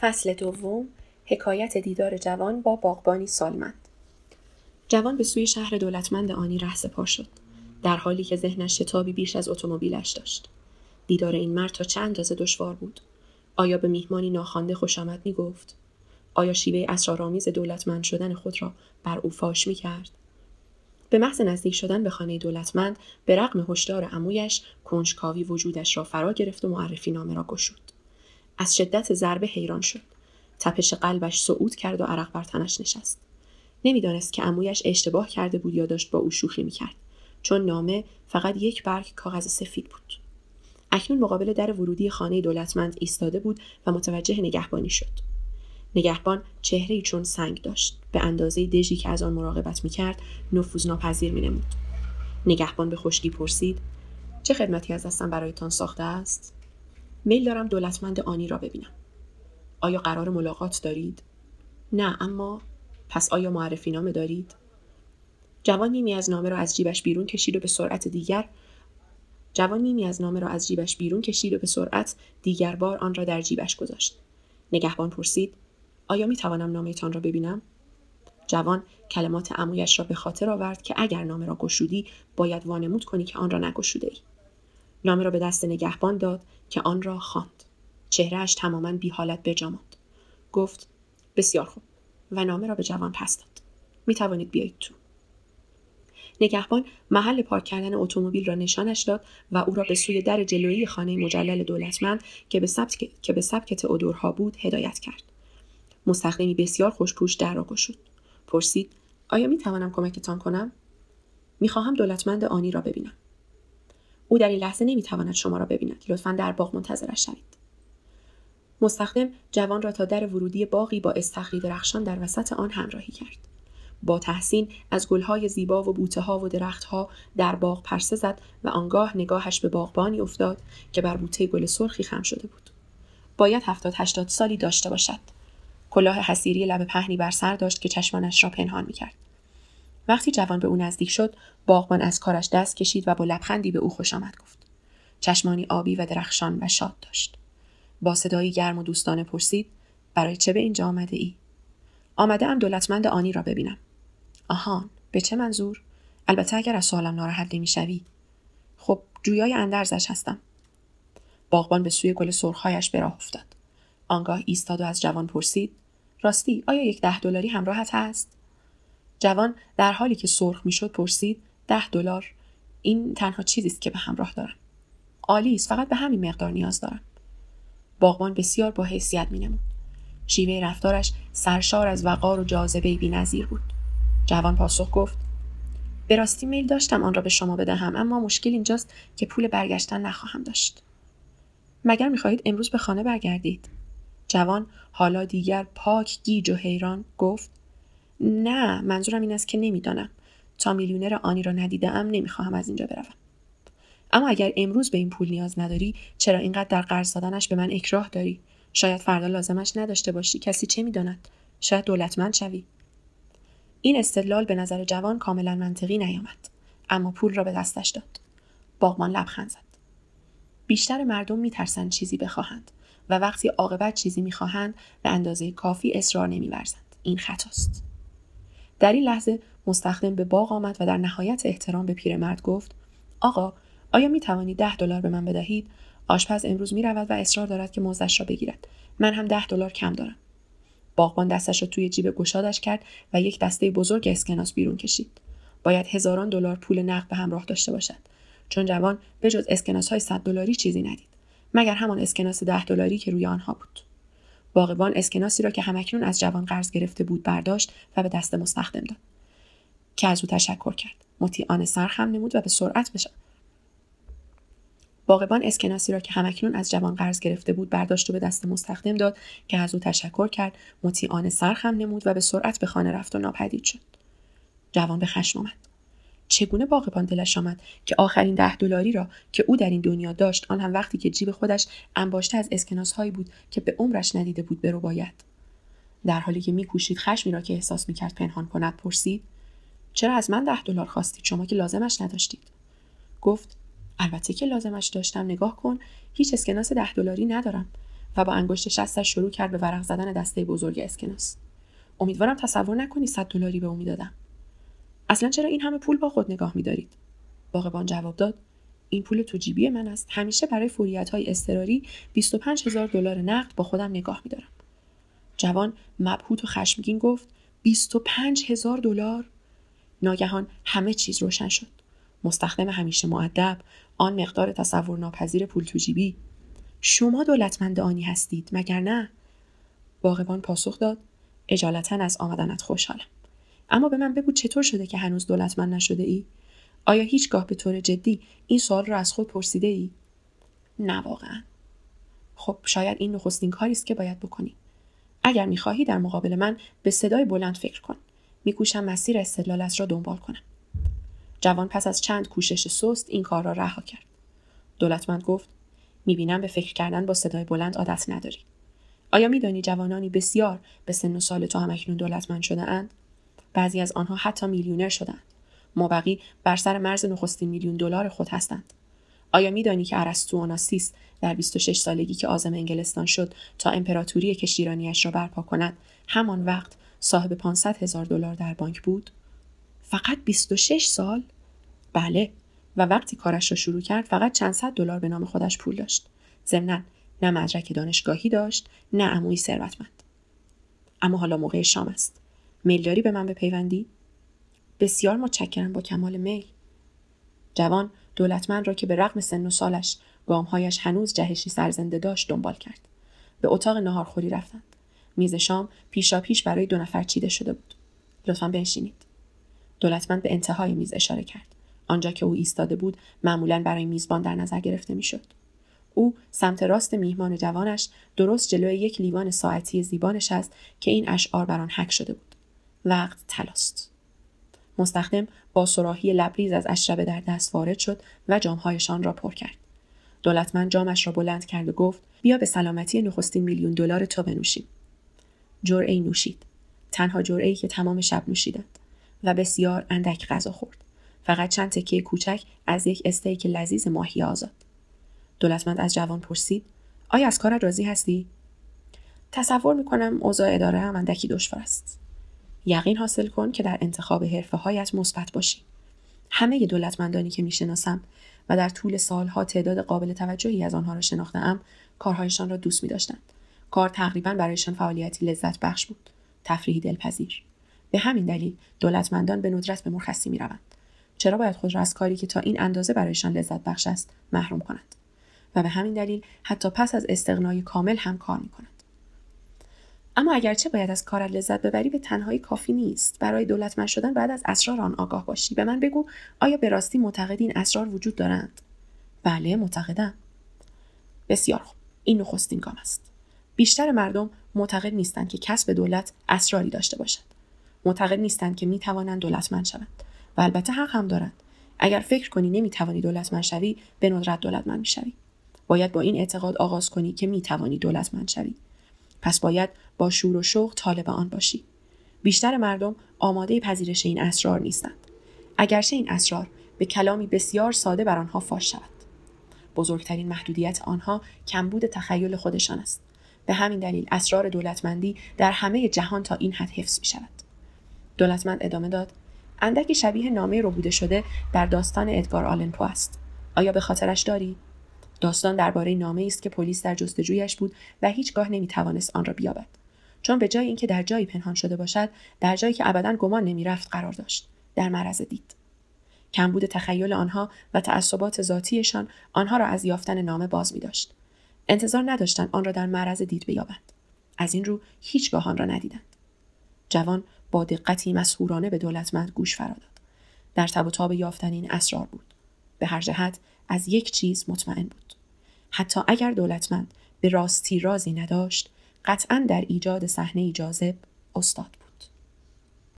فصل دوم حکایت دیدار جوان با باغبانی سالمند جوان به سوی شهر دولتمند آنی ره پا شد در حالی که ذهنش شتابی بیش از اتومبیلش داشت دیدار این مرد تا چند اندازه دشوار بود آیا به میهمانی ناخوانده خوش آمد می گفت؟ آیا شیوه اسرارآمیز دولتمند شدن خود را بر او فاش می کرد؟ به محض نزدیک شدن به خانه دولتمند به رغم هشدار عمویش کنجکاوی وجودش را فرا گرفت و معرفی نامه را گشود از شدت ضربه حیران شد. تپش قلبش صعود کرد و عرق بر تنش نشست. نمی‌دانست که عمویش اشتباه کرده بود یا داشت با او شوخی می‌کرد چون نامه فقط یک برگ کاغذ سفید بود. اکنون مقابل در ورودی خانه دولتمند ایستاده بود و متوجه نگهبانی شد. نگهبان چهره چون سنگ داشت. به اندازه دژی که از آن مراقبت می‌کرد نفوذ ناپذیر مینمود. نگهبان به خشکی پرسید چه خدمتی از دستم برایتان ساخته است؟ میل دارم دولتمند آنی را ببینم. آیا قرار ملاقات دارید؟ نه اما پس آیا معرفی نامه دارید؟ جوان نیمی از نامه را از جیبش بیرون کشید و به سرعت دیگر جوان نیمی از نامه را از جیبش بیرون کشید و به سرعت دیگر بار آن را در جیبش گذاشت. نگهبان پرسید آیا می توانم نامهتان را ببینم؟ جوان کلمات عمویش را به خاطر آورد که اگر نامه را گشودی باید وانمود کنی که آن را نگشوده ای. نامه را به دست نگهبان داد که آن را خواند. چهرهش تماما بی حالت بجا گفت بسیار خوب. و نامه را به جوان پس داد. می توانید بیایید تو. نگهبان محل پارک کردن اتومبیل را نشانش داد و او را به سوی در جلویی خانه مجلل دولتمند که به سبک که به سبک تئودورها بود هدایت کرد. مستخدمی بسیار خوشپوش در را گشود. پرسید آیا می توانم کمکتان کنم؟ می‌خواهم دولتمند آنی را ببینم. او در این لحظه نمی‌تواند شما را ببیند. لطفا در باغ منتظرش شوید. مستخدم جوان را تا در ورودی باغی با استخری درخشان در وسط آن همراهی کرد. با تحسین از گلهای زیبا و بوته ها و درختها در باغ پرسه زد و آنگاه نگاهش به باغبانی افتاد که بر بوته گل سرخی خم شده بود. باید هفتاد هشتاد سالی داشته باشد. کلاه حسیری لب پهنی بر سر داشت که چشمانش را پنهان می‌کرد. وقتی جوان به او نزدیک شد باغبان از کارش دست کشید و با لبخندی به او خوش آمد گفت. چشمانی آبی و درخشان و شاد داشت. با صدایی گرم و دوستانه پرسید برای چه به اینجا آمده ای؟ آمده ام دولتمند آنی را ببینم. آهان به چه منظور؟ البته اگر از سوالم ناراحت نمی‌شوی. خب جویای اندرزش هستم. باغبان به سوی گل سرخهایش به راه افتاد. آنگاه ایستاد و از جوان پرسید راستی آیا یک ده دلاری همراهت هست؟ جوان در حالی که سرخ می‌شد پرسید ده دلار. این تنها چیزی است که به همراه دارم. عالی است فقط به همین مقدار نیاز دارم. باغبان بسیار با حیثیت مینمود. شیوه رفتارش سرشار از وقار و جاذبه بینظیر بود. جوان پاسخ گفت به راستی میل داشتم آن را به شما بدهم اما مشکل اینجاست که پول برگشتن نخواهم داشت. مگر می‌خواهید امروز به خانه برگردید؟ جوان حالا دیگر پاک گیج و حیران گفت نه منظورم این است که نمی‌دانم. تا میلیونر آنی را ندیدم نمی‌خواهم از اینجا بروم. اما اگر امروز به این پول نیاز نداری چرا اینقدر در قرض دادنش به من اکراه داری؟ شاید فردا لازمش نداشته باشی. کسی چه می‌داند؟ شاید دولتمند شوی. این استدلال به نظر جوان کاملا منطقی نیامد. اما پول را به دستش داد. باغمان لبخند زد. بیشتر مردم میترسند چیزی بخواهند و وقتی عاقبت چیزی می‌خواهند به اندازه کافی اصرار نمیورزند. این خطاست. در این لحظه مستخدم به باغ آمد و در نهایت احترام به پیرمرد گفت آقا آیا می توانید ده دلار به من بدهید؟ آشپز امروز می رود و اصرار دارد که موزش را بگیرد. من هم ده دلار کم دارم. باغبان دستش را توی جیب گشادش کرد و یک دسته بزرگ اسکناس بیرون کشید. باید هزاران دلار پول نقد به همراه داشته باشد. چون جوان به جز اسکناس های صد دلاری چیزی ندید. مگر همان اسکناس ده دلاری که روی آنها بود. باغبان اسکناسی را که همکنون از جوان قرض گرفته بود برداشت و به دست مستخدم داد. که از او تشکر کرد. مطیعانه سر خم نمود و به سرعت بشد باغبان اسکناسی را که همکنون از جوان قرض گرفته بود برداشت و به دست مستخدم داد. که از او تشکر کرد. مطیعانه سر خم نمود و به سرعت به خانه رفت و ناپدید شد. جوان به خشم آمد. چگونه باغبان دلش آمد که آخرین ده دلاری را که او در این دنیا داشت آن هم وقتی که جیب خودش انباشته از اسکناس هایی بود که به عمرش ندیده بود برو باید در حالی که میکوشید خشمی را که احساس می‌کرد پنهان کند پرسید چرا از من ده دلار خواستید؟ شما که لازمش نداشتید. گفت البته که لازمش داشتم. نگاه کن هیچ اسکناس ده دلاری ندارم. و با انگشت شستش شروع کرد به ورق زدن دسته بزرگ اسکناس. امیدوارم تصور نکنی صد دلاری به او می‌دادم. اصلا چرا این همه پول با خود نگاه میدارید؟ باغبان جواب داد این پول تو جیبی من است. همیشه برای فوریت های اضطراری 25 هزار دلار نقد با خودم نگاه میدارم. جوان مبهوت و خشمگین گفت 25 هزار دلار؟ ناگهان همه چیز روشن شد. مستخدم همیشه معدب آن مقدار تصور ناپذیر پول تو جیبی. شما دولتمند آنی هستید مگر نه؟ باغبان پاسخ داد اجالتا از آمدنت خوشحالم. اما به من بگو چطور شده که هنوز دولتمند نشده ای؟ آیا هیچگاه به طور جدی این سوال را از خود پرسیده ای؟ نه واقعا. خب شاید این نخستین کاری است که باید بکنی. اگر می‌خواهی در مقابل من به صدای بلند فکر کن. میکوشم مسیر استدلالت را دنبال کنم. جوان پس از چند کوشش سست این کار را رها کرد. دولتمند گفت می‌بینم به فکر کردن با صدای بلند عادت نداری. آیا میدانی جوانانی بسیار به سن و سال تو هم اکنون دولتمند شده اند؟ بعضی از آنها حتی میلیونر شدند. مابقی بر سر مرز نخستین میلیون دلار خود هستند. آیا میدانی که ارسطو آناسیس در 26 سالگی که آزم انگلستان شد تا امپراتوری کشتیرانیش را برپا کند همان وقت صاحب 500 هزار دلار در بانک بود؟ فقط 26 سال؟ بله و وقتی کارش را شروع کرد فقط چند صد دلار به نام خودش پول داشت. ضمنا نه مدرک دانشگاهی داشت نه عمویی ثروتمند. اما حالا موقع شام است. میل داری به من بپیوندی؟ بسیار متشکرم با کمال میل. جوان دولتمند را که به رغم سن و سالش گامهایش هنوز جهشی سرزنده داشت دنبال کرد. به اتاق ناهارخوری رفتند. میز شام پیشا پیش برای دو نفر چیده شده بود. لطفا بنشینید. دولتمند به انتهای میز اشاره کرد. آنجا که او ایستاده بود معمولا برای میزبان در نظر گرفته می‌شد. او سمت راست میهمان جوانش درست جلوی یک لیوان ساعتی زیبانش است که این اشعار بر آن حک شده بود. وقت تلاست. مستخدم با سراحی لبریز از اشربه در دست وارد شد و جامهایشان را پر کرد. دولتمند جامش را بلند کرد و گفت بیا به سلامتی نخستین میلیون دلار تو بنوشیم. جرعه نوشید. تنها جرعه که تمام شب نوشیدند و بسیار اندک غذا خورد. فقط چند تکیه کوچک از یک استیک لذیذ ماهی آزاد. دولتمند از جوان پرسید آیا از کارت راضی هستی؟ تصور می‌کنم اوضاع اداره هم اندکی دشوار است. یقین حاصل کن که در انتخاب حرفه هایت مثبت باشی همه دولتمندانی که می‌شناسم و در طول سالها تعداد قابل توجهی از آنها را شناختهام کارهایشان را دوست می داشتند. کار تقریبا برایشان فعالیتی لذت بخش بود. تفریحی دلپذیر. به همین دلیل دولتمندان به ندرت به مرخصی می روند. چرا باید خود را از کاری که تا این اندازه برایشان لذت بخش است محروم کنند و به همین دلیل حتی پس از استغنای کامل هم کار می کنند. اما اگرچه باید از کارت لذت ببری به تنهایی کافی نیست. برای دولتمند شدن بعد از اسرار آن آگاه باشی. به من بگو آیا به راستی معتقد این اسرار وجود دارند؟ بله معتقدم. بسیار خوب. این نخستین گام است. بیشتر مردم معتقد نیستند که کسب دولت اسراری داشته باشد. معتقد نیستند که می‌توانند دولتمند شوند. و البته حق هم دارند. اگر فکر کنی نمی‌توانی دولتمند شوی به ندرت دولتمند می‌شوی. باید با این اعتقاد آغاز کنی که می‌توانی دولتمند شوی. پس باید با شور و شوق طالب آن باشی. بیشتر مردم آماده پذیرش این اسرار نیستند. اگرچه این اسرار به کلامی بسیار ساده بر آنها فاش شود. بزرگترین محدودیت آنها کمبود تخیل خودشان است. به همین دلیل اسرار دولتمندی در همه جهان تا این حد حفظ می شود. دولتمند ادامه داد اندکی شبیه نامه ربوده شده در داستان ادگار آلن پو است. آیا به خاطرش داری؟ داستان درباره نامه است که پلیس در جستجویش بود و هیچگاه نمی‌توانست آن را بیابد چون به جای اینکه در جایی پنهان شده باشد در جایی که ابدا گمان نمی‌رفت قرار داشت در معرض دید کمبود تخیل آنها و تعصبات ذاتیشان آنها را از یافتن نامه باز می داشت. انتظار نداشتند آن را در معرض دید بیابند. از این رو هیچگاه آن را ندیدند. جوان با دقتی مسهورانه به دولتمند گوش فراداد. در تب و تاب یافتن این اسرار بود. به هر جهت از یک چیز مطمئن بود. حتی اگر دولتمند به راستی رازی نداشت، قطعا در ایجاد صحنه جاذب استاد